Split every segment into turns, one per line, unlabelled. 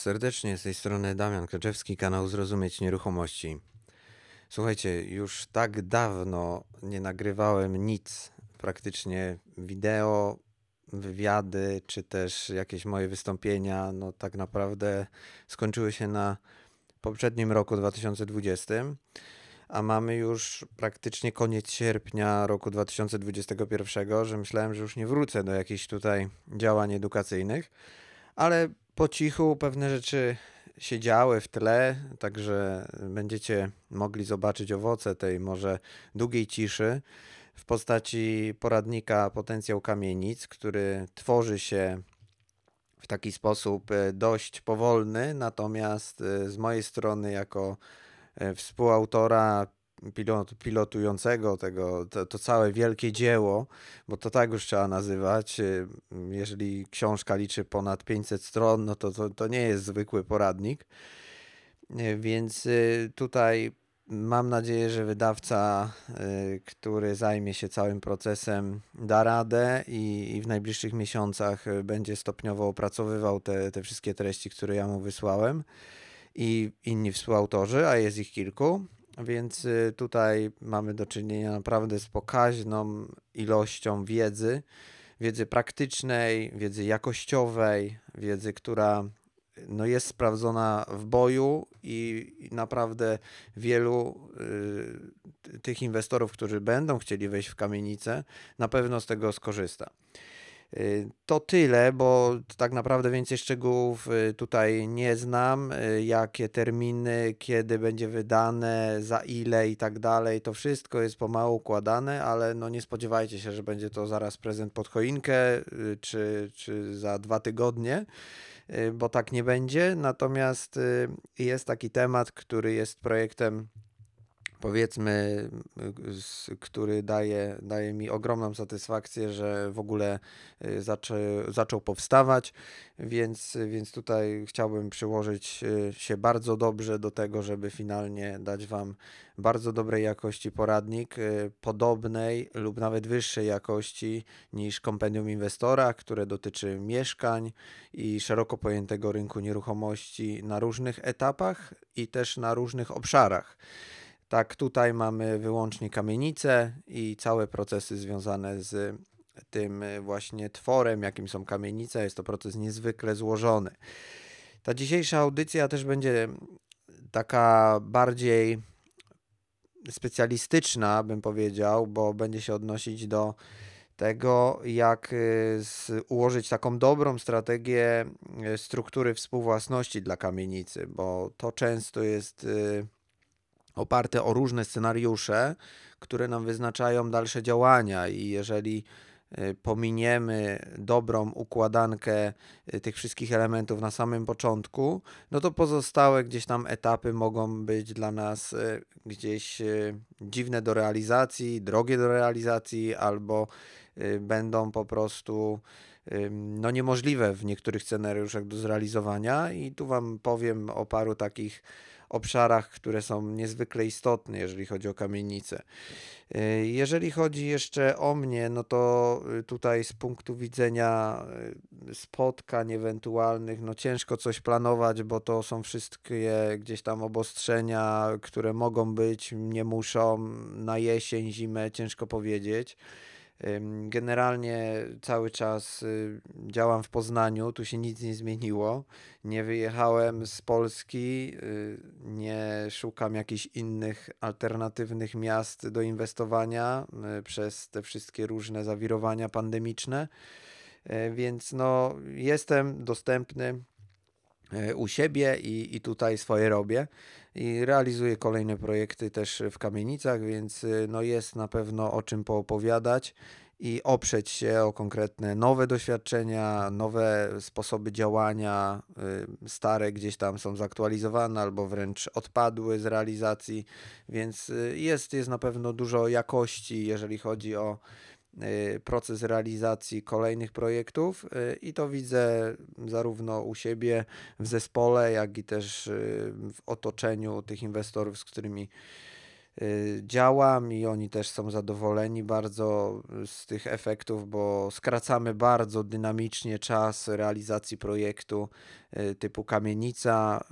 Serdecznie, z tej strony Damian Kaczewski, kanał Zrozumieć Nieruchomości. Słuchajcie, już tak dawno nie nagrywałem nic, praktycznie wideo, wywiady, czy też jakieś moje wystąpienia, no tak naprawdę skończyły się na poprzednim roku 2020, a mamy już praktycznie koniec sierpnia roku 2021, że myślałem, że już nie wrócę do jakichś tutaj działań edukacyjnych, ale po cichu pewne rzeczy się działy w tle, także będziecie mogli zobaczyć owoce tej może długiej ciszy w postaci poradnika Potencjał Kamienic, który tworzy się w taki sposób e, dość powolny, natomiast e, z mojej strony jako e, współautora pilot, pilotującego tego, to, to, całe wielkie dzieło, bo to tak już trzeba nazywać. Y, jeżeli książka liczy ponad 500 stron, no to, to, to nie jest zwykły poradnik. Y, więc y, tutaj mam nadzieję, że wydawca, który zajmie się całym procesem, da radę i, i w najbliższych miesiącach będzie stopniowo opracowywał te, te wszystkie treści, które ja mu wysłałem i inni współautorzy, a jest ich kilku. Więc y, tutaj mamy do czynienia naprawdę z pokaźną ilością wiedzy, wiedzy praktycznej, wiedzy jakościowej, wiedzy, która no jest sprawdzona w boju i, naprawdę wielu y, tych inwestorów, którzy będą chcieli wejść w kamienicę, na pewno z tego skorzysta. Y, to tyle, bo tak naprawdę więcej szczegółów y, tutaj nie znam. Y, jakie terminy, kiedy będzie wydane, za ile i tak dalej. To wszystko jest pomału układane, ale no nie spodziewajcie się, że będzie to zaraz prezent pod choinkę czy, czy za dwa tygodnie, bo tak nie będzie. Natomiast jest taki temat, który jest projektem powiedzmy, który daje, daje mi ogromną satysfakcję, że w ogóle y, zaczę, zaczął powstawać, więc, więc tutaj chciałbym przyłożyć y, się bardzo dobrze do tego, żeby finalnie dać Wam bardzo dobrej jakości poradnik, y, podobnej lub nawet wyższej jakości niż kompendium inwestora, które dotyczy mieszkań i szeroko pojętego rynku nieruchomości na różnych etapach i też na różnych obszarach. Tak, tutaj mamy wyłącznie kamienice i całe procesy związane z tym właśnie tworem, jakim są kamienice. Jest to proces niezwykle złożony. Ta dzisiejsza audycja też będzie taka bardziej specjalistyczna, bym powiedział, bo będzie się odnosić do tego, jak y, ułożyć taką dobrą strategię y, struktury współwłasności dla kamienicy, bo to często jest y, oparte o różne scenariusze, które nam wyznaczają dalsze działania. I jeżeli y, pominiemy dobrą układankę y, tych wszystkich elementów na samym początku, no to pozostałe gdzieś tam etapy mogą być dla nas y, gdzieś dziwne do realizacji, drogie do realizacji, albo będą po prostu no niemożliwe w niektórych scenariuszach do zrealizowania. I tu wam powiem o paru takich obszarach, które są niezwykle istotne, jeżeli chodzi o kamienice. Y, jeżeli chodzi jeszcze o mnie, no to y, tutaj z punktu widzenia y, spotkań ewentualnych, no ciężko coś planować, bo to są wszystkie gdzieś tam obostrzenia, które mogą być, nie muszą, na jesień, zimę, ciężko powiedzieć. Generalnie cały czas y, działam w Poznaniu, tu się nic nie zmieniło. Nie wyjechałem z Polski, y, nie szukam jakichś innych alternatywnych miast do inwestowania y, przez te wszystkie różne zawirowania pandemiczne. Więc no, jestem dostępny u siebie i, i tutaj swoje robię. I realizuję kolejne projekty też w kamienicach, więc y, no jest na pewno o czym poopowiadać i oprzeć się o konkretne nowe doświadczenia, nowe sposoby działania, y, stare gdzieś tam są zaktualizowane albo wręcz odpadły z realizacji, więc y, jest, jest na pewno dużo jakości, jeżeli chodzi o proces realizacji kolejnych projektów y, i to widzę zarówno u siebie w zespole, jak i też y, w otoczeniu tych inwestorów, z którymi y, działam i oni też są zadowoleni bardzo z tych efektów, bo skracamy bardzo dynamicznie czas realizacji projektu y, typu kamienica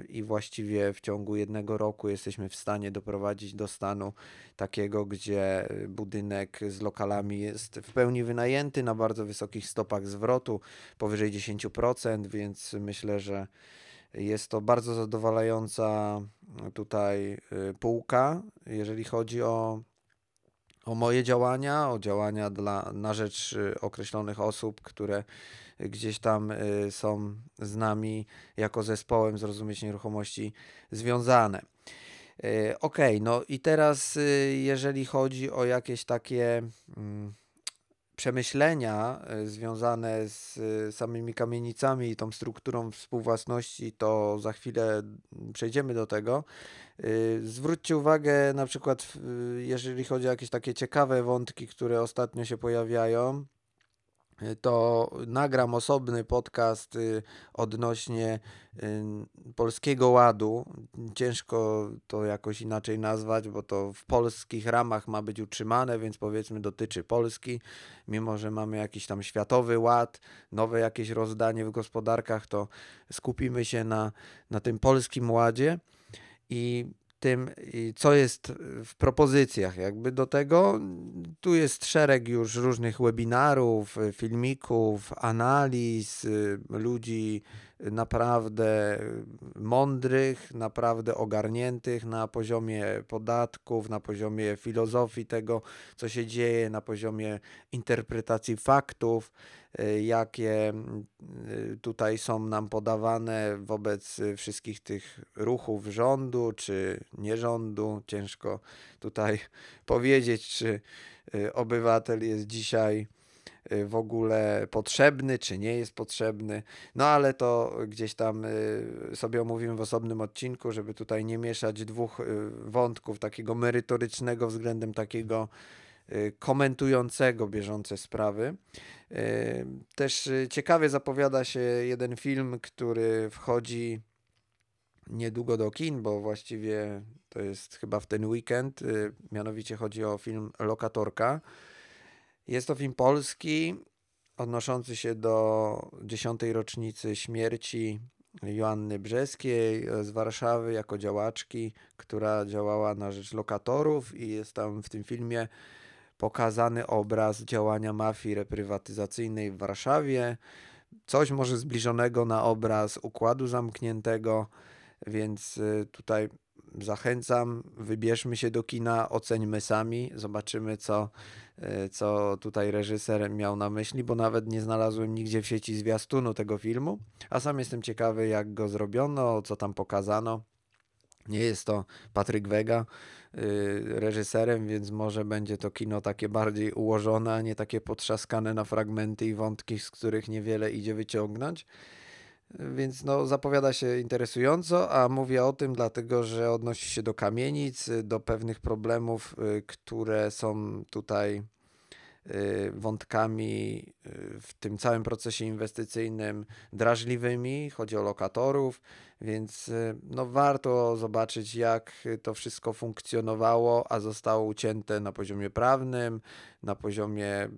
y, i właściwie w ciągu jednego roku jesteśmy w stanie doprowadzić do stanu takiego, gdzie budynek z lokalami jest w pełni wynajęty na bardzo wysokich stopach zwrotu, powyżej 10%, więc myślę, że jest to bardzo zadowalająca tutaj y, półka, jeżeli chodzi o, o moje działania, o działania dla, na rzecz y, określonych osób, które gdzieś tam są z nami jako zespołem Zrozumieć Nieruchomości związane. Ok, no i teraz jeżeli chodzi o jakieś takie mm, przemyślenia e, związane z e, samymi kamienicami i tą strukturą współwłasności, to za chwilę przejdziemy do tego. E, zwróćcie uwagę na przykład, jeżeli chodzi o jakieś takie ciekawe wątki, które ostatnio się pojawiają to nagram osobny podcast y, odnośnie y, Polskiego Ładu. Ciężko to jakoś inaczej nazwać, bo to w polskich ramach ma być utrzymane, więc powiedzmy dotyczy Polski. Mimo, że mamy jakiś tam światowy ład, nowe jakieś rozdanie w gospodarkach, to skupimy się na, na tym polskim ładzie. I tym, co jest w propozycjach jakby do tego. Tu jest szereg już różnych webinarów, filmików, analiz, ludzi naprawdę mądrych, naprawdę ogarniętych na poziomie podatków, na poziomie filozofii tego, co się dzieje, na poziomie interpretacji faktów. Y, jakie y, tutaj są nam podawane wobec wszystkich tych ruchów rządu czy nierządu. Ciężko tutaj powiedzieć, czy y, obywatel jest dzisiaj w ogóle potrzebny, czy nie jest potrzebny. No ale to gdzieś tam sobie omówimy w osobnym odcinku, żeby tutaj nie mieszać dwóch wątków, takiego merytorycznego względem takiego komentującego bieżące sprawy. Też y, ciekawie zapowiada się jeden film, który wchodzi niedługo do kin, bo właściwie to jest chyba w ten weekend. Y, mianowicie chodzi o film Lokatorka. Jest to film polski odnoszący się do dziesiątej rocznicy śmierci Joanny Brzeskiej z Warszawy jako działaczki, która działała na rzecz lokatorów i jest tam w tym filmie pokazany obraz działania mafii reprywatyzacyjnej w Warszawie, coś może zbliżonego na obraz układu zamkniętego, więc y, tutaj zachęcam, wybierzmy się do kina, oceńmy sami, zobaczymy co, y, co tutaj reżyser miał na myśli, bo nawet nie znalazłem nigdzie w sieci zwiastunu tego filmu, a sam jestem ciekawy jak go zrobiono, co tam pokazano. Nie jest to Patryk Wega y, reżyserem, więc może będzie to kino takie bardziej ułożone, a nie takie potrzaskane na fragmenty i wątki, z których niewiele idzie wyciągnąć. Więc no, zapowiada się interesująco, a mówię o tym dlatego, że odnosi się do kamienic, do pewnych problemów, y, które są tutaj wątkami y, w tym całym procesie inwestycyjnym drażliwymi, chodzi o lokatorów, więc y, no warto zobaczyć, jak to wszystko funkcjonowało, a zostało ucięte na poziomie prawnym, na poziomie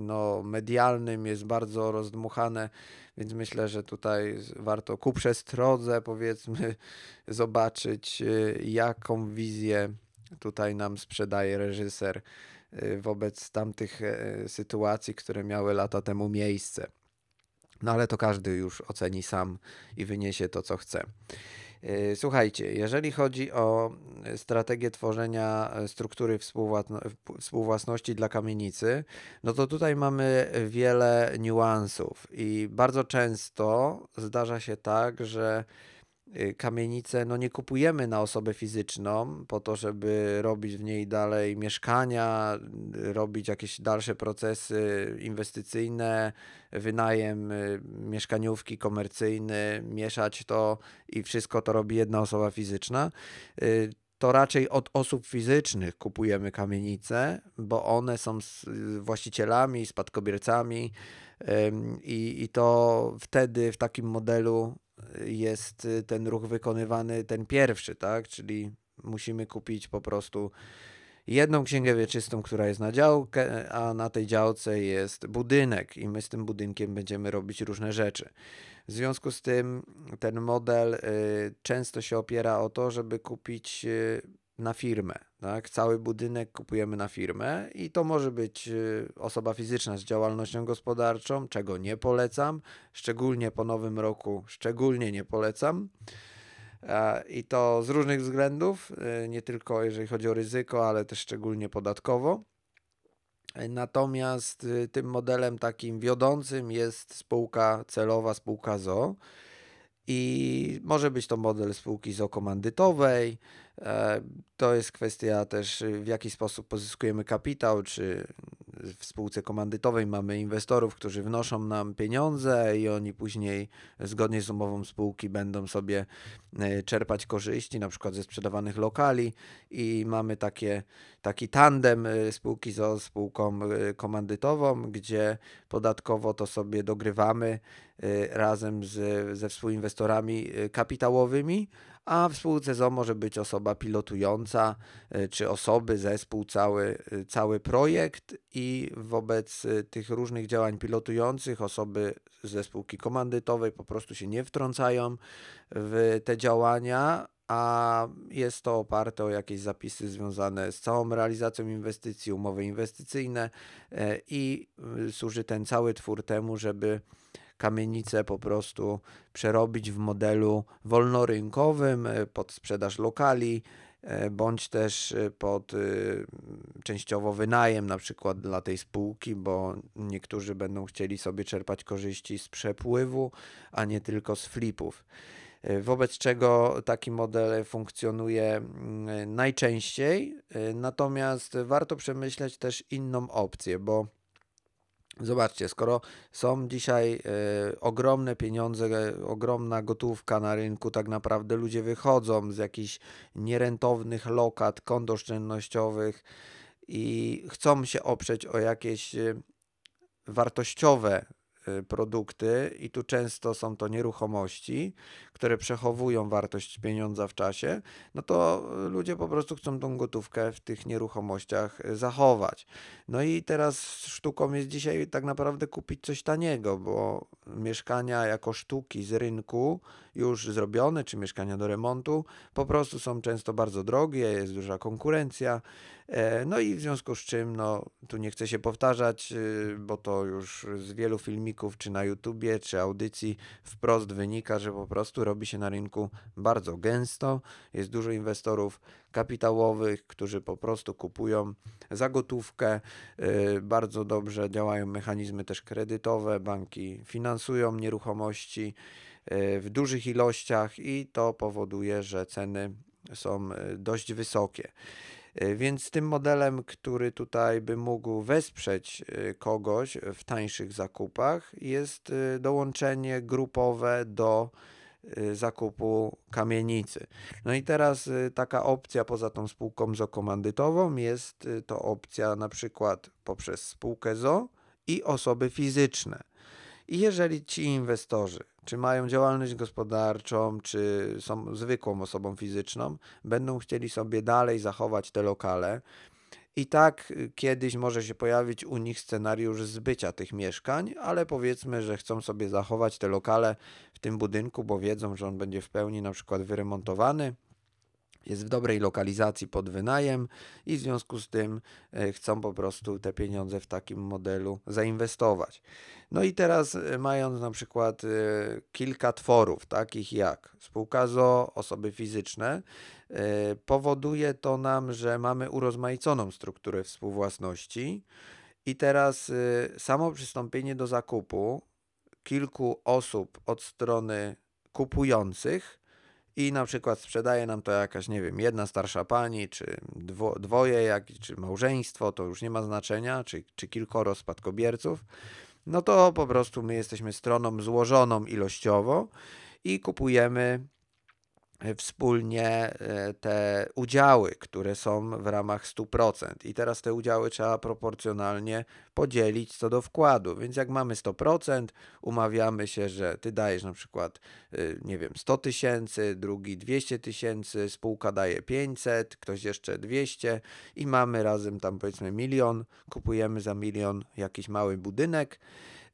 no, medialnym, jest bardzo rozdmuchane, więc myślę, że tutaj warto ku przestrodze, powiedzmy, zobaczyć, jaką wizję tutaj nam sprzedaje reżyser Y, wobec tamtych e, sytuacji, które miały lata temu miejsce. No ale to każdy już oceni sam i wyniesie to, co chce. Y, słuchajcie, jeżeli chodzi o strategię tworzenia e, struktury współwłasności dla kamienicy, no to tutaj mamy wiele niuansów i bardzo często zdarza się tak, że Y, kamienicę no nie kupujemy na osobę fizyczną po to, żeby robić w niej dalej mieszkania, y, robić jakieś dalsze procesy inwestycyjne, wynajem y, mieszkaniówki komercyjny, mieszać to i wszystko to robi jedna osoba fizyczna. To raczej od osób fizycznych kupujemy kamienice, bo one są właścicielami, spadkobiercami i, i to wtedy w takim modelu jest y, ten ruch wykonywany, ten pierwszy, tak? Czyli musimy kupić po prostu jedną księgę wieczystą, która jest na działkę, a na tej działce jest budynek i my z tym budynkiem będziemy robić różne rzeczy. W związku z tym ten model y, często się opiera o to, żeby kupić y, na firmę. Tak? Cały budynek kupujemy na firmę i to może być y, osoba fizyczna z działalnością gospodarczą, czego nie polecam, szczególnie po nowym roku, szczególnie nie polecam. I to z różnych względów, nie tylko jeżeli chodzi o ryzyko, ale też szczególnie podatkowo. Natomiast tym modelem takim wiodącym jest spółka celowa, spółka ZO. I może być to model spółki ZO komandytowej. E, to jest kwestia też, w jaki sposób pozyskujemy kapitał, czy w spółce komandytowej mamy inwestorów, którzy wnoszą nam pieniądze i oni później zgodnie z umową spółki będą sobie e, czerpać korzyści, na przykład ze sprzedawanych lokali. I mamy takie, taki tandem e, spółki z spółką komandytową, gdzie podatkowo to sobie dogrywamy razem z, ze współinwestorami kapitałowymi, a w spółce ZO może być osoba pilotująca, e, czy osoby, zespół, cały, e, cały projekt i wobec e, tych różnych działań pilotujących osoby ze spółki komandytowej po prostu się nie wtrącają w te działania, a jest to oparte o jakieś zapisy związane z całą realizacją inwestycji, umowy inwestycyjne i służy ten cały twór temu, żeby kamienicę po prostu przerobić w modelu wolnorynkowym e, pod sprzedaż lokali, e, bądź też e, pod częściowo wynajem na przykład dla tej spółki, bo niektórzy będą chcieli sobie czerpać korzyści z przepływu, a nie tylko z flipów. Wobec czego taki model funkcjonuje mm, najczęściej, natomiast warto przemyśleć też inną opcję, bo Zobaczcie, skoro są dzisiaj y, ogromne pieniądze, y, ogromna gotówka na rynku, tak naprawdę ludzie wychodzą z jakichś nierentownych lokat, kont oszczędnościowych i chcą się oprzeć o jakieś y, wartościowe produkty i tu często są to nieruchomości, które przechowują wartość pieniądza w czasie, no to ludzie po prostu chcą tą gotówkę w tych nieruchomościach zachować. No i teraz sztuką jest dzisiaj tak naprawdę kupić coś taniego, bo mieszkania jako sztuki z rynku już zrobione, czy mieszkania do remontu, po prostu są często bardzo drogie, jest duża konkurencja. E, no i w związku z czym, no tu nie chcę się powtarzać, y, bo to już z wielu filmików, czy na YouTubie, czy audycji wprost wynika, że po prostu robi się na rynku bardzo gęsto. Jest dużo inwestorów kapitałowych, którzy po prostu kupują za gotówkę. Y, bardzo dobrze działają mechanizmy też kredytowe, banki finansują nieruchomości w dużych ilościach i to powoduje, że ceny są dość wysokie. E, więc tym modelem, który tutaj by mógł wesprzeć e, kogoś w tańszych zakupach, jest e, dołączenie grupowe do zakupu kamienicy. No i teraz taka opcja poza tą spółką zokomandytową jest to opcja na przykład poprzez spółkę ZO i osoby fizyczne. I jeżeli ci inwestorzy czy mają działalność gospodarczą, czy są zwykłą osobą fizyczną, będą chcieli sobie dalej zachować te lokale. I tak y, kiedyś może się pojawić u nich scenariusz zbycia tych mieszkań, ale powiedzmy, że chcą sobie zachować te lokale w tym budynku, bo wiedzą, że on będzie w pełni na przykład wyremontowany, jest w dobrej lokalizacji pod wynajem i w związku z tym e, chcą po prostu te pieniądze w takim modelu zainwestować. No i teraz e, mając na przykład e, kilka tworów, takich jak spółka ZO, osoby fizyczne, powoduje to nam, że mamy urozmaiconą strukturę współwłasności i teraz samo przystąpienie do zakupu kilku osób od strony kupujących i na przykład sprzedaje nam to jakaś, nie wiem, jedna starsza pani, czy dwo, dwoje, jak, czy małżeństwo, to już nie ma znaczenia, czy, czy kilkoro spadkobierców, no to po prostu my jesteśmy stroną złożoną ilościowo i kupujemy wspólnie e, te udziały, które są w ramach 100%. I teraz te udziały trzeba proporcjonalnie podzielić co do wkładu. Więc jak mamy 100%, umawiamy się, że ty dajesz na przykład, y, nie wiem, 100 tysięcy, drugi 200 tysięcy, spółka daje 500, ktoś jeszcze 200 i mamy razem tam powiedzmy milion, kupujemy za milion jakiś mały budynek.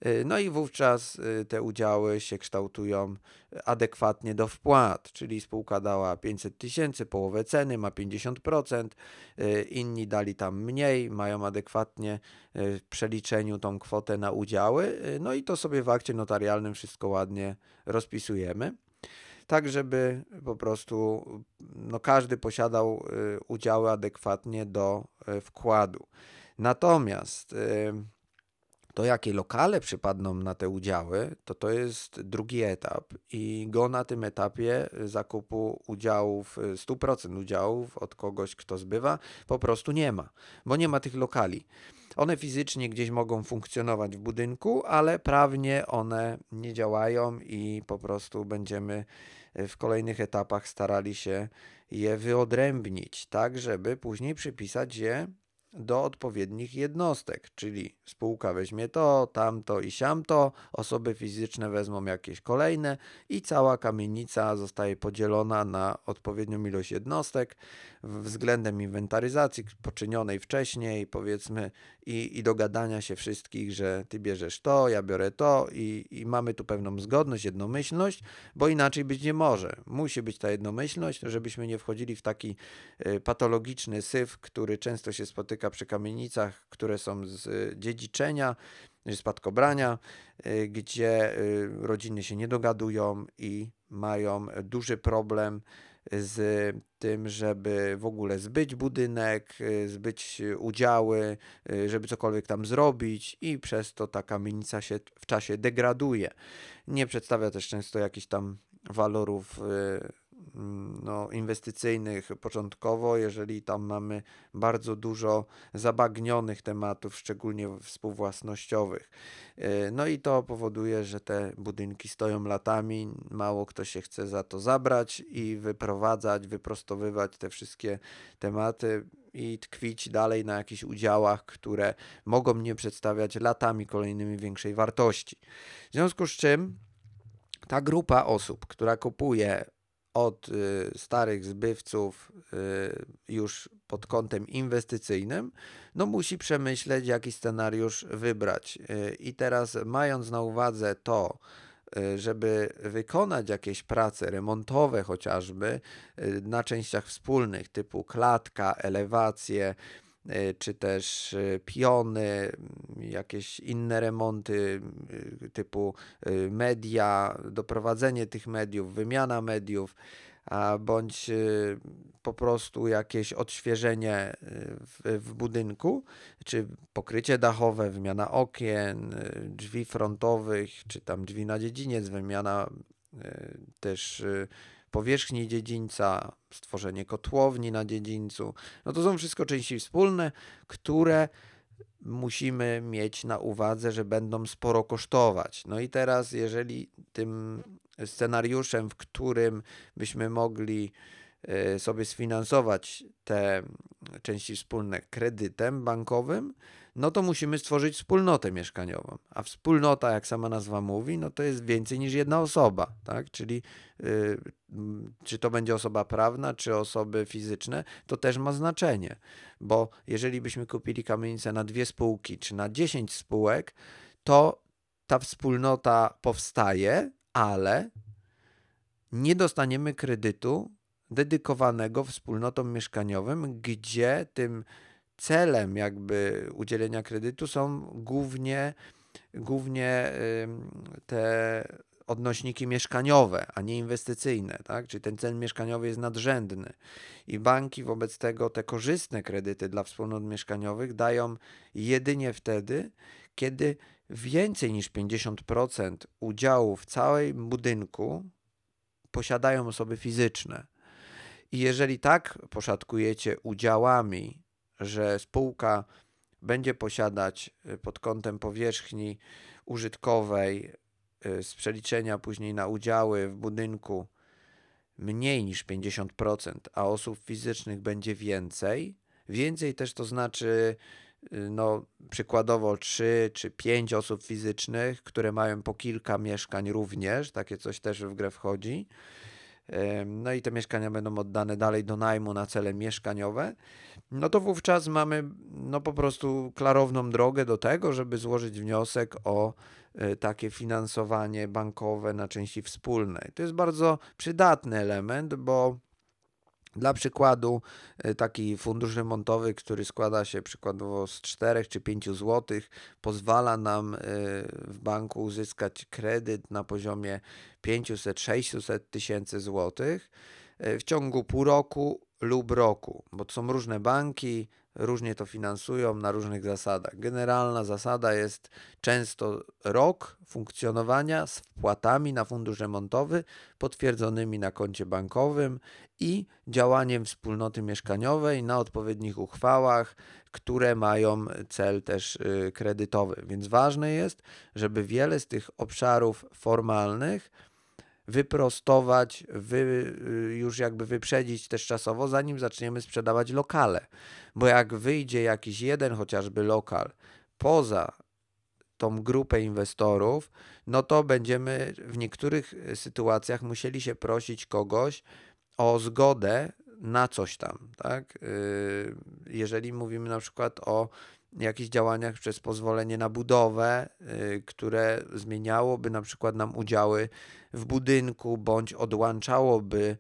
Y, no i wówczas y, te udziały się kształtują adekwatnie do wpłat, czyli spółka dała 500 tysięcy, połowę ceny, ma 50%, y, inni dali tam mniej, mają adekwatnie w przeliczeniu tą kwotę na udziały, no i to sobie w akcie notarialnym wszystko ładnie rozpisujemy tak żeby po prostu no, każdy posiadał udziały adekwatnie do wkładu. Natomiast to, jakie lokale przypadną na te udziały, to to jest drugi etap i go na tym etapie zakupu udziałów, 100% udziałów od kogoś, kto zbywa, po prostu nie ma, bo nie ma tych lokali. One fizycznie gdzieś mogą funkcjonować w budynku, ale prawnie one nie działają i po prostu będziemy w kolejnych etapach starali się je wyodrębnić, tak żeby później przypisać je do odpowiednich jednostek, czyli spółka weźmie to, tamto i siamto, osoby fizyczne wezmą jakieś kolejne i cała kamienica zostaje podzielona na odpowiednią ilość jednostek względem inwentaryzacji poczynionej wcześniej, powiedzmy, i, i dogadania się wszystkich, że ty bierzesz to, ja biorę to i, i mamy tu pewną zgodność, jednomyślność, bo inaczej być nie może. Musi być ta jednomyślność, żebyśmy nie wchodzili w taki y, patologiczny syf, który często się spotyka przy kamienicach, które są z dziedziczenia, spadkobrania, y, gdzie y, rodziny się nie dogadują i mają duży problem z tym, żeby w ogóle zbyć budynek, y, zbyć udziały, y, żeby cokolwiek tam zrobić i przez to ta kamienica się w czasie degraduje. Nie przedstawia też często jakichś tam walorów y, no, inwestycyjnych początkowo, jeżeli tam mamy bardzo dużo zabagnionych tematów, szczególnie współwłasnościowych. E, no i to powoduje, że te budynki stoją latami, mało kto się chce za to zabrać i wyprowadzać, wyprostowywać te wszystkie tematy i tkwić dalej na jakichś udziałach, które mogą nie przedstawiać latami kolejnymi większej wartości. W związku z czym ta grupa osób, która kupuje od y, starych zbywców y, już pod kątem inwestycyjnym, no musi przemyśleć, jaki scenariusz wybrać. Y, I teraz, mając na uwadze to, żeby wykonać jakieś prace remontowe, chociażby na częściach wspólnych, typu klatka, elewacje, czy też y, piony, jakieś inne remonty y, typu media, doprowadzenie tych mediów, wymiana mediów, bądź po prostu jakieś odświeżenie w, w, budynku, czy pokrycie dachowe, wymiana okien, drzwi frontowych, czy tam drzwi na dziedziniec, wymiana też powierzchni dziedzińca, stworzenie kotłowni na dziedzińcu. No to są wszystko części wspólne, które musimy mieć na uwadze, że będą sporo kosztować. No i teraz, jeżeli tym scenariuszem, w którym byśmy mogli e, sobie sfinansować te części wspólne kredytem bankowym, no to musimy stworzyć wspólnotę mieszkaniową. A wspólnota, jak sama nazwa mówi, no to jest więcej niż jedna osoba, tak? Czyli yy, czy to będzie osoba prawna, czy osoby fizyczne, to też ma znaczenie, bo jeżeli byśmy kupili kamienicę na dwie spółki, czy na dziesięć spółek, to ta wspólnota powstaje, ale nie dostaniemy kredytu dedykowanego wspólnotom mieszkaniowym, gdzie tym celem jakby udzielenia kredytu są głównie, głównie te odnośniki mieszkaniowe, a nie inwestycyjne, tak? Czyli ten cel mieszkaniowy jest nadrzędny. I banki wobec tego te korzystne kredyty dla wspólnot mieszkaniowych dają jedynie wtedy, kiedy więcej niż 50% udziału w całym budynku posiadają osoby fizyczne. I jeżeli tak poszatkujecie udziałami że spółka będzie posiadać y, pod kątem powierzchni użytkowej y, z przeliczenia później na udziały w budynku mniej niż 50%, a osób fizycznych będzie więcej, więcej też to znaczy y, no, przykładowo 3 czy 5 osób fizycznych, które mają po kilka mieszkań również, takie coś też w grę wchodzi. No i te mieszkania będą oddane dalej do najmu na cele mieszkaniowe. No to wówczas mamy no po prostu klarowną drogę do tego, żeby złożyć wniosek o e, takie finansowanie bankowe na części wspólnej. To jest bardzo przydatny element, bo dla przykładu, e, taki fundusz remontowy, który składa się przykładowo z 4 czy 5 zł, pozwala nam e, w banku uzyskać kredyt na poziomie 500-600 tysięcy złotych w ciągu pół roku lub roku, bo to są różne banki, różnie to finansują na różnych zasadach. Generalna zasada jest często rok funkcjonowania z wpłatami na fundusz remontowy potwierdzonymi na koncie bankowym i działaniem wspólnoty mieszkaniowej na odpowiednich uchwałach, które mają cel też y, kredytowy. Więc ważne jest, żeby wiele z tych obszarów formalnych wyprostować, wy, y, już jakby wyprzedzić też czasowo, zanim zaczniemy sprzedawać lokale. Bo jak wyjdzie jakiś jeden chociażby lokal poza tą grupę inwestorów, no to będziemy w niektórych sytuacjach musieli się prosić kogoś o zgodę na coś tam, tak? Y, jeżeli mówimy na przykład o jakichś działaniach przez pozwolenie na budowę, y, które zmieniałoby na przykład nam udziały w budynku, bądź odłączałoby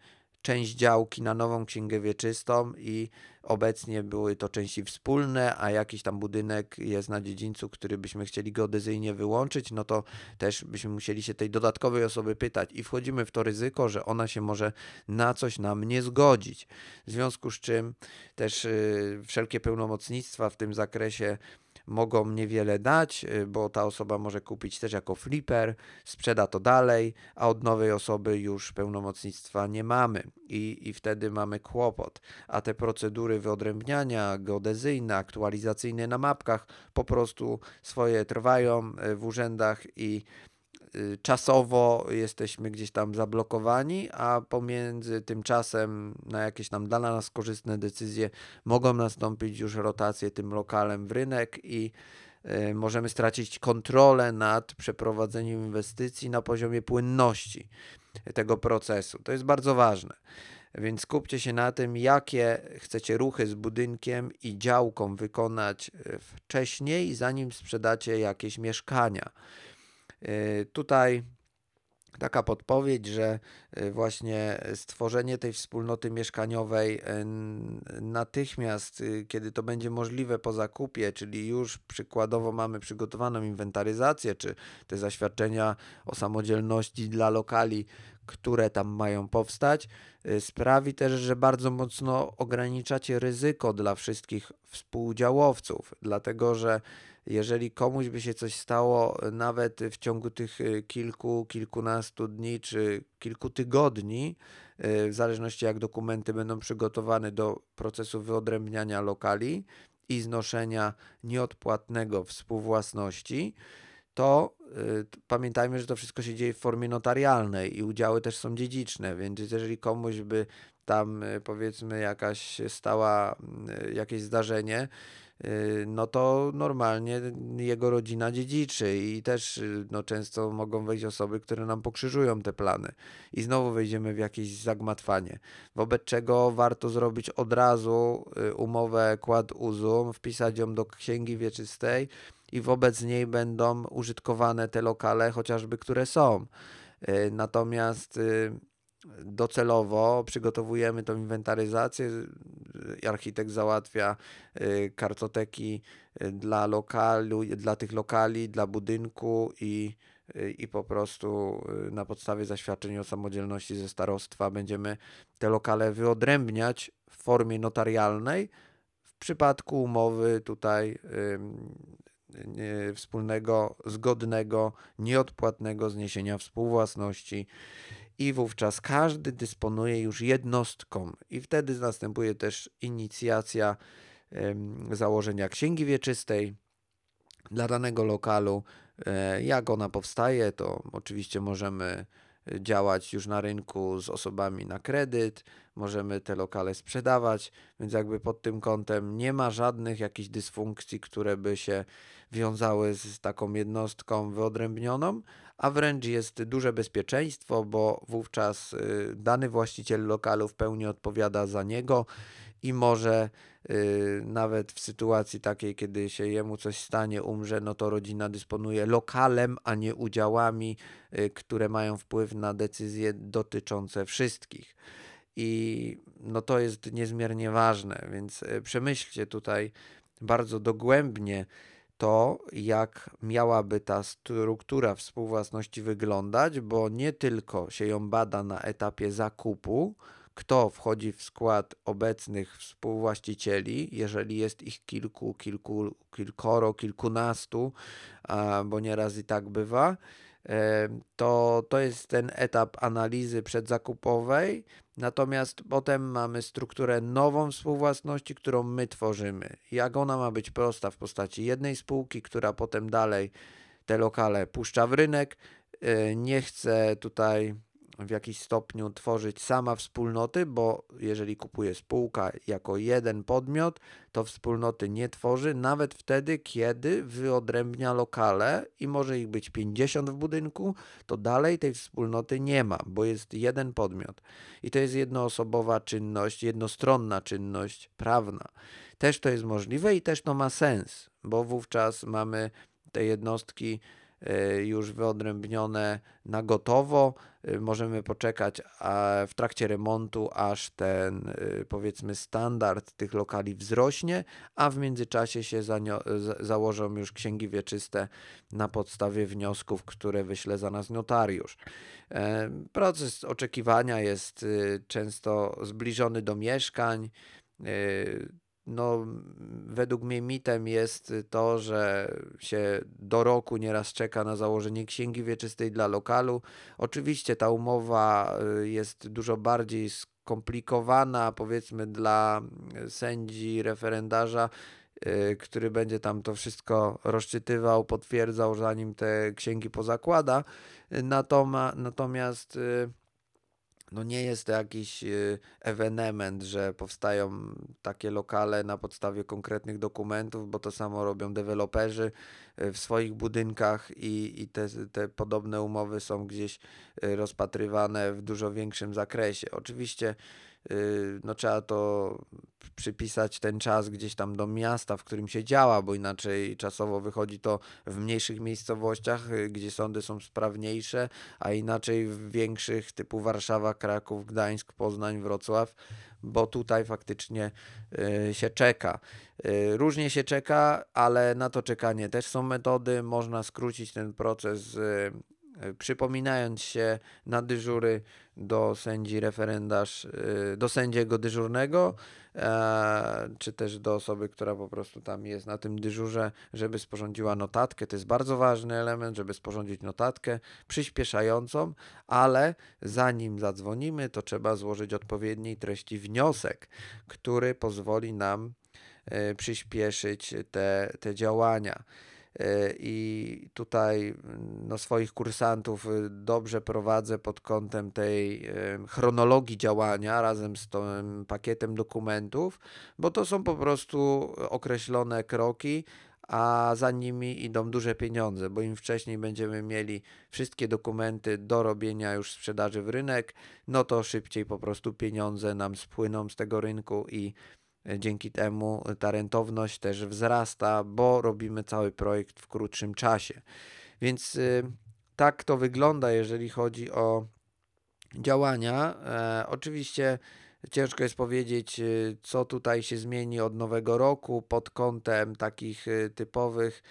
część działki na nową księgę wieczystą i obecnie były to części wspólne, a jakiś tam budynek jest na dziedzińcu, który byśmy chcieli geodezyjnie wyłączyć, no to też byśmy musieli się tej dodatkowej osoby pytać i wchodzimy w to ryzyko, że ona się może na coś nam nie zgodzić. W związku z czym też yy, wszelkie pełnomocnictwa w tym zakresie mogą niewiele dać, y, bo ta osoba może kupić też jako flipper, sprzeda to dalej, a od nowej osoby już pełnomocnictwa nie mamy i, i wtedy mamy kłopot. A te procedury wyodrębniania geodezyjne, aktualizacyjne na mapkach po prostu swoje trwają y, w urzędach i czasowo jesteśmy gdzieś tam zablokowani, a pomiędzy tym czasem na jakieś tam dla nas korzystne decyzje mogą nastąpić już rotacje tym lokalem w rynek i y, możemy stracić kontrolę nad przeprowadzeniem inwestycji na poziomie płynności tego procesu. To jest bardzo ważne. Więc skupcie się na tym, jakie chcecie ruchy z budynkiem i działką wykonać y, wcześniej, zanim sprzedacie jakieś mieszkania. Y, tutaj taka podpowiedź, że y, właśnie stworzenie tej wspólnoty mieszkaniowej y, natychmiast, kiedy to będzie możliwe po zakupie, czyli już przykładowo mamy przygotowaną inwentaryzację, czy te zaświadczenia o samodzielności dla lokali, które tam mają powstać, sprawi też, że bardzo mocno ograniczacie ryzyko dla wszystkich współdziałowców, dlatego że jeżeli komuś by się coś stało, nawet w ciągu tych y, kilku, kilkunastu dni czy kilku tygodni, y, w zależności jak dokumenty będą przygotowane do procesu wyodrębniania lokali i znoszenia nieodpłatnego współwłasności, to y, pamiętajmy, że to wszystko się dzieje w formie notarialnej i udziały też są dziedziczne, więc jeżeli komuś by tam powiedzmy jakaś stała jakieś zdarzenie, Y, no to normalnie jego rodzina dziedziczy i też y, no, często mogą wejść osoby, które nam pokrzyżują te plany i znowu wejdziemy w jakieś zagmatwanie, wobec czego warto zrobić od razu y, umowę kład uzum, wpisać ją do księgi wieczystej i wobec niej będą użytkowane te lokale, chociażby które są. Natomiast docelowo przygotowujemy tą inwentaryzację. Architekt załatwia y, kartoteki y, dla lokalu, dla tych lokali, dla budynku i, y, i po prostu na podstawie zaświadczeń o samodzielności ze starostwa będziemy te lokale wyodrębniać w formie notarialnej. W przypadku umowy tutaj wspólnego, zgodnego, nieodpłatnego zniesienia współwłasności i wówczas każdy dysponuje już jednostką i wtedy następuje też inicjacja założenia księgi wieczystej dla danego lokalu. E, jak ona powstaje, to oczywiście możemy działać już na rynku z osobami na kredyt, możemy te lokale sprzedawać, więc jakby pod tym kątem nie ma żadnych jakichś dysfunkcji, które by się wiązały z taką jednostką wyodrębnioną, a wręcz jest duże bezpieczeństwo, bo wówczas y, dany właściciel lokalu w pełni odpowiada za niego i może y, nawet w sytuacji takiej, kiedy się jemu coś stanie, umrze, no to rodzina dysponuje lokalem, a nie udziałami, y, które mają wpływ na decyzje dotyczące wszystkich. I no to jest niezmiernie ważne, więc przemyślcie tutaj bardzo dogłębnie to, jak miałaby ta struktura współwłasności wyglądać, bo nie tylko się ją bada na etapie zakupu, kto wchodzi w skład obecnych współwłaścicieli, jeżeli jest ich kilku, kilku kilkoro, kilkunastu, bo nieraz i tak bywa, to, to jest ten etap analizy przedzakupowej, natomiast potem mamy strukturę nową współwłasności, którą my tworzymy. Jak ona ma być prosta w postaci jednej spółki, która potem dalej te lokale puszcza w rynek. E, nie chcę tutaj w jakiś stopniu tworzyć sama wspólnoty, bo jeżeli kupuje spółka jako jeden podmiot, to wspólnoty nie tworzy, nawet wtedy, kiedy wyodrębnia lokale i może ich być 50 w budynku, to dalej tej wspólnoty nie ma, bo jest jeden podmiot. I to jest jednoosobowa czynność, jednostronna czynność prawna. Też to jest możliwe i też to ma sens, bo wówczas mamy te jednostki już wyodrębnione na gotowo. E, możemy poczekać w trakcie remontu, aż ten e, powiedzmy standard tych lokali wzrośnie, a w międzyczasie się założą już księgi wieczyste na podstawie wniosków, które wyśle za nas notariusz. Proces oczekiwania jest często zbliżony do mieszkań no, według mnie mitem jest to, że się do roku nieraz czeka na założenie księgi wieczystej dla lokalu. Oczywiście ta umowa y, jest dużo bardziej skomplikowana, powiedzmy, dla sędzi, referendarza, y, który będzie tam to wszystko rozczytywał, potwierdzał, zanim te księgi pozakłada. Natomiast y, no nie jest to jakiś y, ewenement, że powstają takie lokale na podstawie konkretnych dokumentów, bo to samo robią deweloperzy y, w swoich budynkach i, i te, te podobne umowy są gdzieś y, rozpatrywane w dużo większym zakresie. Oczywiście no trzeba to przypisać ten czas gdzieś tam do miasta, w którym się działa, bo inaczej czasowo wychodzi to w mniejszych miejscowościach, y, gdzie sądy są sprawniejsze, a inaczej w większych typu Warszawa, Kraków, Gdańsk, Poznań, Wrocław, bo tutaj faktycznie y, się czeka. Różnie się czeka, ale na to czekanie też są metody, można skrócić ten proces przypominając się na dyżury do sędzi referendarz, e, do sędziego dyżurnego, e, czy też do osoby, która po prostu tam jest na tym dyżurze, żeby sporządziła notatkę. To jest bardzo ważny element, żeby sporządzić notatkę przyspieszającą, ale zanim zadzwonimy, to trzeba złożyć odpowiedniej treści wniosek, który pozwoli nam przyspieszyć te, te działania. E, i tutaj no, swoich kursantów y, dobrze prowadzę pod kątem tej chronologii działania razem z tym pakietem dokumentów, bo to są po prostu określone kroki, a za nimi idą duże pieniądze, bo im wcześniej będziemy mieli wszystkie dokumenty do robienia już sprzedaży w rynek, no to szybciej po prostu pieniądze nam spłyną z tego rynku i Dzięki temu ta rentowność też wzrasta, bo robimy cały projekt w krótszym czasie. Więc y, tak to wygląda, jeżeli chodzi o działania. E, oczywiście ciężko jest powiedzieć, y, co tutaj się zmieni od nowego roku pod kątem takich y, typowych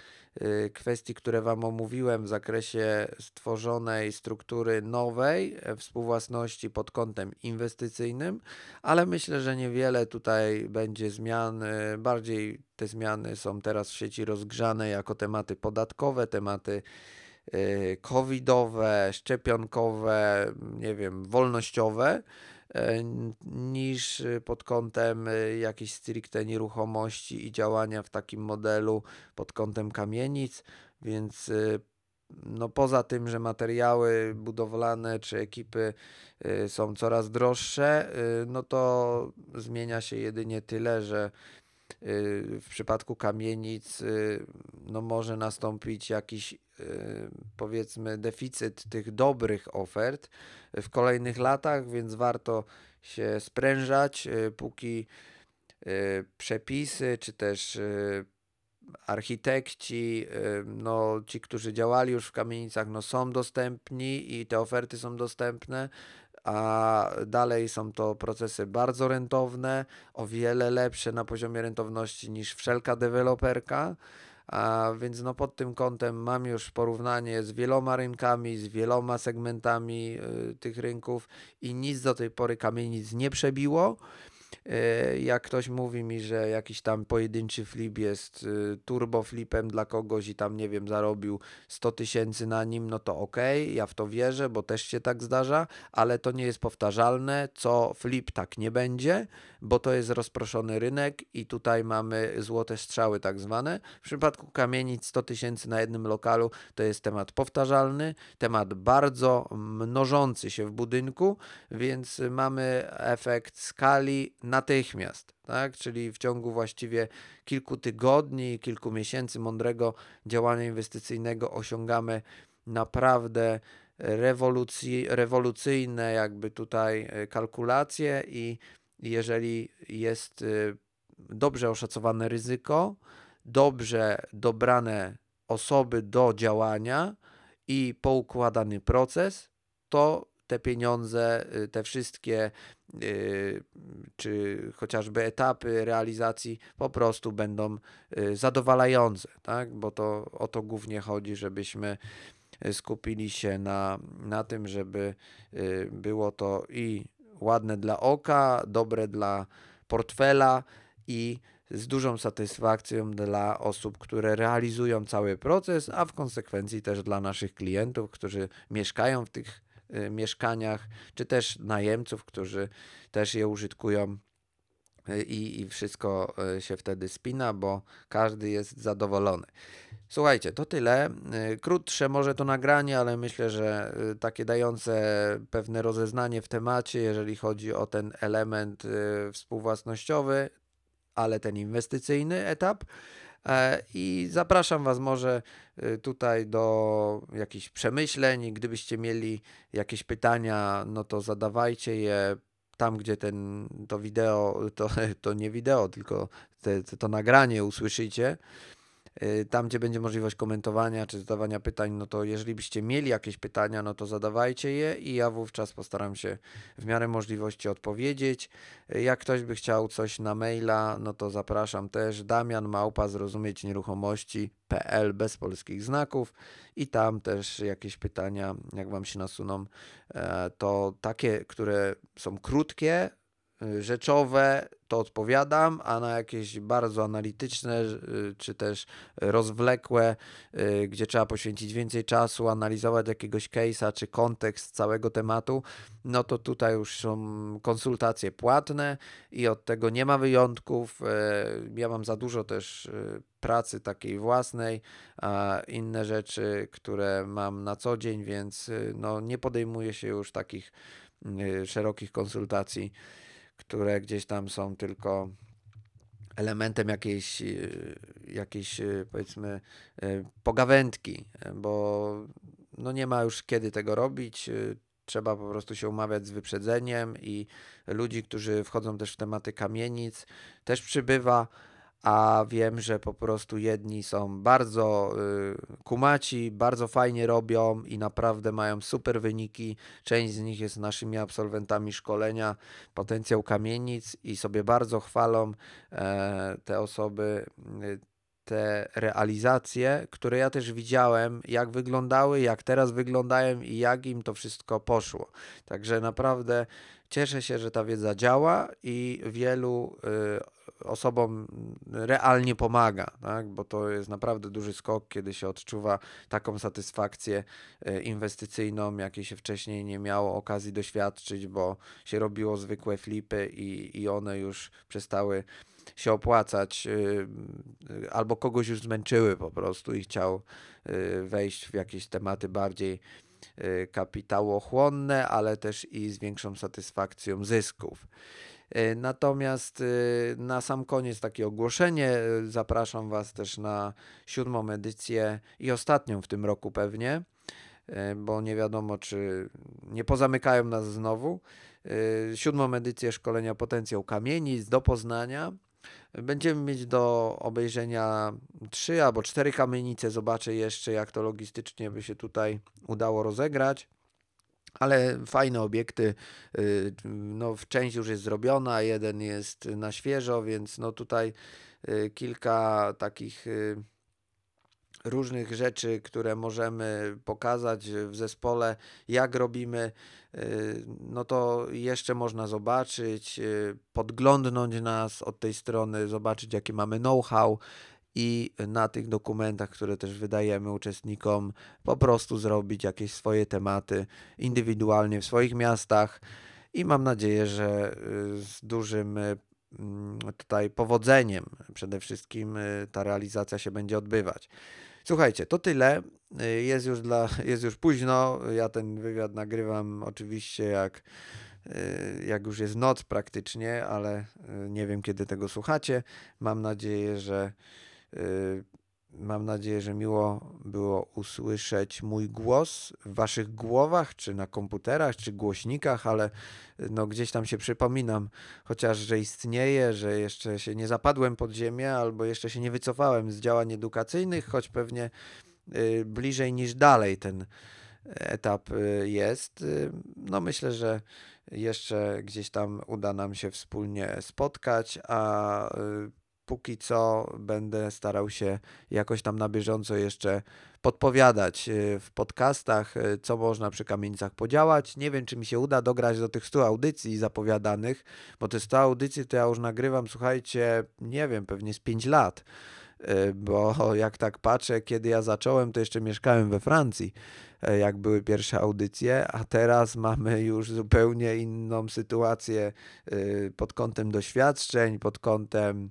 kwestii, które Wam omówiłem w zakresie stworzonej struktury nowej e, współwłasności pod kątem inwestycyjnym, ale myślę, że niewiele tutaj będzie zmian. Bardziej te zmiany są teraz w sieci rozgrzane jako tematy podatkowe, tematy y, covidowe, szczepionkowe, nie wiem, wolnościowe. E, niż y, pod kątem y, jakiejś stricte nieruchomości i działania w takim modelu pod kątem kamienic, więc y, no poza tym, że materiały budowlane czy ekipy są coraz droższe, no to zmienia się jedynie tyle, że w przypadku kamienic no może nastąpić jakiś powiedzmy deficyt tych dobrych ofert w kolejnych latach, więc warto się sprężać, póki przepisy czy też architekci, no, ci, którzy działali już w kamienicach, no, są dostępni i te oferty są dostępne, a dalej są to procesy bardzo rentowne, o wiele lepsze na poziomie rentowności niż wszelka deweloperka. A więc no pod tym kątem mam już porównanie z wieloma rynkami, z wieloma segmentami y, tych rynków i nic do tej pory kamienic nie przebiło. E, jak ktoś mówi mi, że jakiś tam pojedynczy flip jest y, turbo flipem dla kogoś i tam, nie wiem, zarobił 100 tysięcy na nim, no to ok, ja w to wierzę, bo też się tak zdarza, ale to nie jest powtarzalne, co flip tak nie będzie, bo to jest rozproszony rynek i tutaj mamy złote strzały tak zwane. W przypadku kamienic 100 tysięcy na jednym lokalu to jest temat powtarzalny, temat bardzo mnożący się w budynku, więc mamy efekt skali natychmiast, tak? Czyli w ciągu właściwie kilku tygodni, kilku miesięcy mądrego działania inwestycyjnego osiągamy naprawdę rewolucji, rewolucyjne jakby tutaj e, kalkulacje i jeżeli jest e, dobrze oszacowane ryzyko, dobrze dobrane osoby do działania i poukładany proces, to te pieniądze, y, te wszystkie y, czy chociażby etapy realizacji po prostu będą y, zadowalające, tak? bo to o to głównie chodzi, żebyśmy skupili się na, na tym, żeby było to i ładne dla oka, dobre dla portfela i z dużą satysfakcją dla osób, które realizują cały proces, a w konsekwencji też dla naszych klientów, którzy mieszkają w tych mieszkaniach, czy też najemców, którzy też je użytkują. Y, I, I wszystko y, się wtedy spina, bo każdy jest zadowolony. Słuchajcie, to tyle. Krótsze może to nagranie, ale myślę, że takie dające pewne rozeznanie w temacie, jeżeli chodzi o ten element współwłasnościowy, ale ten inwestycyjny etap. E, I zapraszam Was może y, tutaj do jakichś przemyśleń. Gdybyście mieli jakieś pytania, no to zadawajcie je tam, gdzie ten, to wideo, to, to nie wideo, tylko te, to nagranie usłyszycie. Y, tam, gdzie będzie możliwość komentowania czy zadawania pytań, no to jeżeli byście mieli jakieś pytania, no to zadawajcie je i ja wówczas postaram się w miarę możliwości odpowiedzieć. Y, jak ktoś by chciał coś na maila, no to zapraszam też Damian Małpa zrozumieć nieruchomości.pl bez polskich znaków i tam też jakieś pytania, jak Wam się nasuną, e, to takie, które są krótkie, rzeczowe, to odpowiadam, a na jakieś bardzo analityczne y, czy też rozwlekłe, y, gdzie trzeba poświęcić więcej czasu, analizować jakiegoś case'a czy kontekst całego tematu, no to tutaj już są konsultacje płatne i od tego nie ma wyjątków. Ja mam za dużo też pracy takiej własnej, a inne rzeczy, które mam na co dzień, więc no nie podejmuję się już takich szerokich konsultacji które gdzieś tam są tylko elementem jakiejś, e, jakiejś e, powiedzmy e, pogawędki, bo no nie ma już kiedy tego robić. Trzeba po prostu się umawiać z wyprzedzeniem i ludzi, którzy wchodzą też w tematy kamienic, też przybywa a wiem, że po prostu jedni są bardzo y, kumaci, bardzo fajnie robią i naprawdę mają super wyniki. Część z nich jest naszymi absolwentami szkolenia Potencjał Kamienic i sobie bardzo chwalą e, te osoby. Y, te realizacje, które ja też widziałem, jak wyglądały, jak teraz wyglądają i jak im to wszystko poszło. Także naprawdę cieszę się, że ta wiedza działa i wielu y, osobom realnie pomaga, tak? bo to jest naprawdę duży skok, kiedy się odczuwa taką satysfakcję y, inwestycyjną, jakiej się wcześniej nie miało okazji doświadczyć, bo się robiło zwykłe flipy i, i one już przestały się opłacać, y, albo kogoś już zmęczyły po prostu i chciał y, wejść w jakieś tematy bardziej y, kapitałochłonne, ale też i z większą satysfakcją zysków. Natomiast na sam koniec takie ogłoszenie. Zapraszam Was też na siódmą edycję i ostatnią w tym roku pewnie, bo nie wiadomo, czy nie pozamykają nas znowu. Siódmą edycję szkolenia Potencjał Kamienic do Poznania. Będziemy mieć do obejrzenia trzy albo cztery kamienice. Zobaczę jeszcze, jak to logistycznie by się tutaj udało rozegrać. Ale fajne obiekty, y, no część już jest zrobiona, jeden jest na świeżo, więc no tutaj y, kilka takich y, różnych rzeczy, które możemy pokazać w zespole, jak robimy, y, no to jeszcze można zobaczyć, y, podglądnąć nas od tej strony, zobaczyć jakie mamy know-how i na tych dokumentach, które też wydajemy uczestnikom, po prostu zrobić jakieś swoje tematy indywidualnie w swoich miastach i mam nadzieję, że y, z dużym tutaj powodzeniem przede wszystkim ta realizacja się będzie odbywać. Słuchajcie, to tyle. Y, Jest już, dla, jest już późno. Ja ten wywiad nagrywam oczywiście jak, y, jak już jest noc praktycznie, ale y, nie wiem kiedy tego słuchacie. Mam nadzieję, że mam nadzieję, że miło było usłyszeć mój głos w waszych głowach, czy na komputerach, czy głośnikach, ale no gdzieś tam się przypominam, chociaż że istnieje, że jeszcze się nie zapadłem pod ziemię, albo jeszcze się nie wycofałem z działań edukacyjnych, choć pewnie y, bliżej niż dalej ten etap y, jest. Y, No myślę, że jeszcze gdzieś tam uda nam się wspólnie spotkać, a póki co będę starał się jakoś tam na bieżąco jeszcze podpowiadać y, w podcastach, y, co można przy kamienicach podziałać. Nie wiem, czy mi się uda dograć do tych 100 audycji zapowiadanych, bo te 100 audycji to ja już nagrywam, słuchajcie, nie wiem, pewnie z 5 lat. Y, Bo jak tak patrzę, kiedy ja zacząłem, to jeszcze mieszkałem we Francji, jak były pierwsze audycje, a teraz mamy już zupełnie inną sytuację pod kątem doświadczeń, pod kątem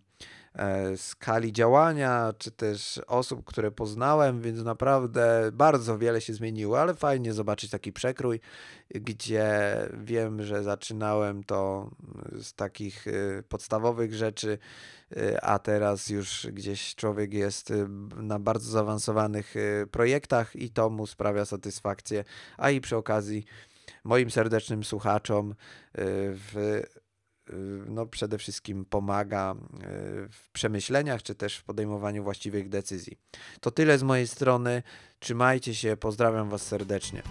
skali działania, czy też osób, które poznałem, więc naprawdę bardzo wiele się zmieniło, ale fajnie zobaczyć taki przekrój, gdzie wiem, że zaczynałem to z takich y, podstawowych rzeczy, y, a teraz już gdzieś człowiek jest y, na bardzo zaawansowanych projektach i to mu sprawia satysfakcję, a i przy okazji moim serdecznym słuchaczom w no przede wszystkim pomaga y, w przemyśleniach, czy też w podejmowaniu właściwych decyzji. To tyle z mojej strony. Trzymajcie się, pozdrawiam Was serdecznie.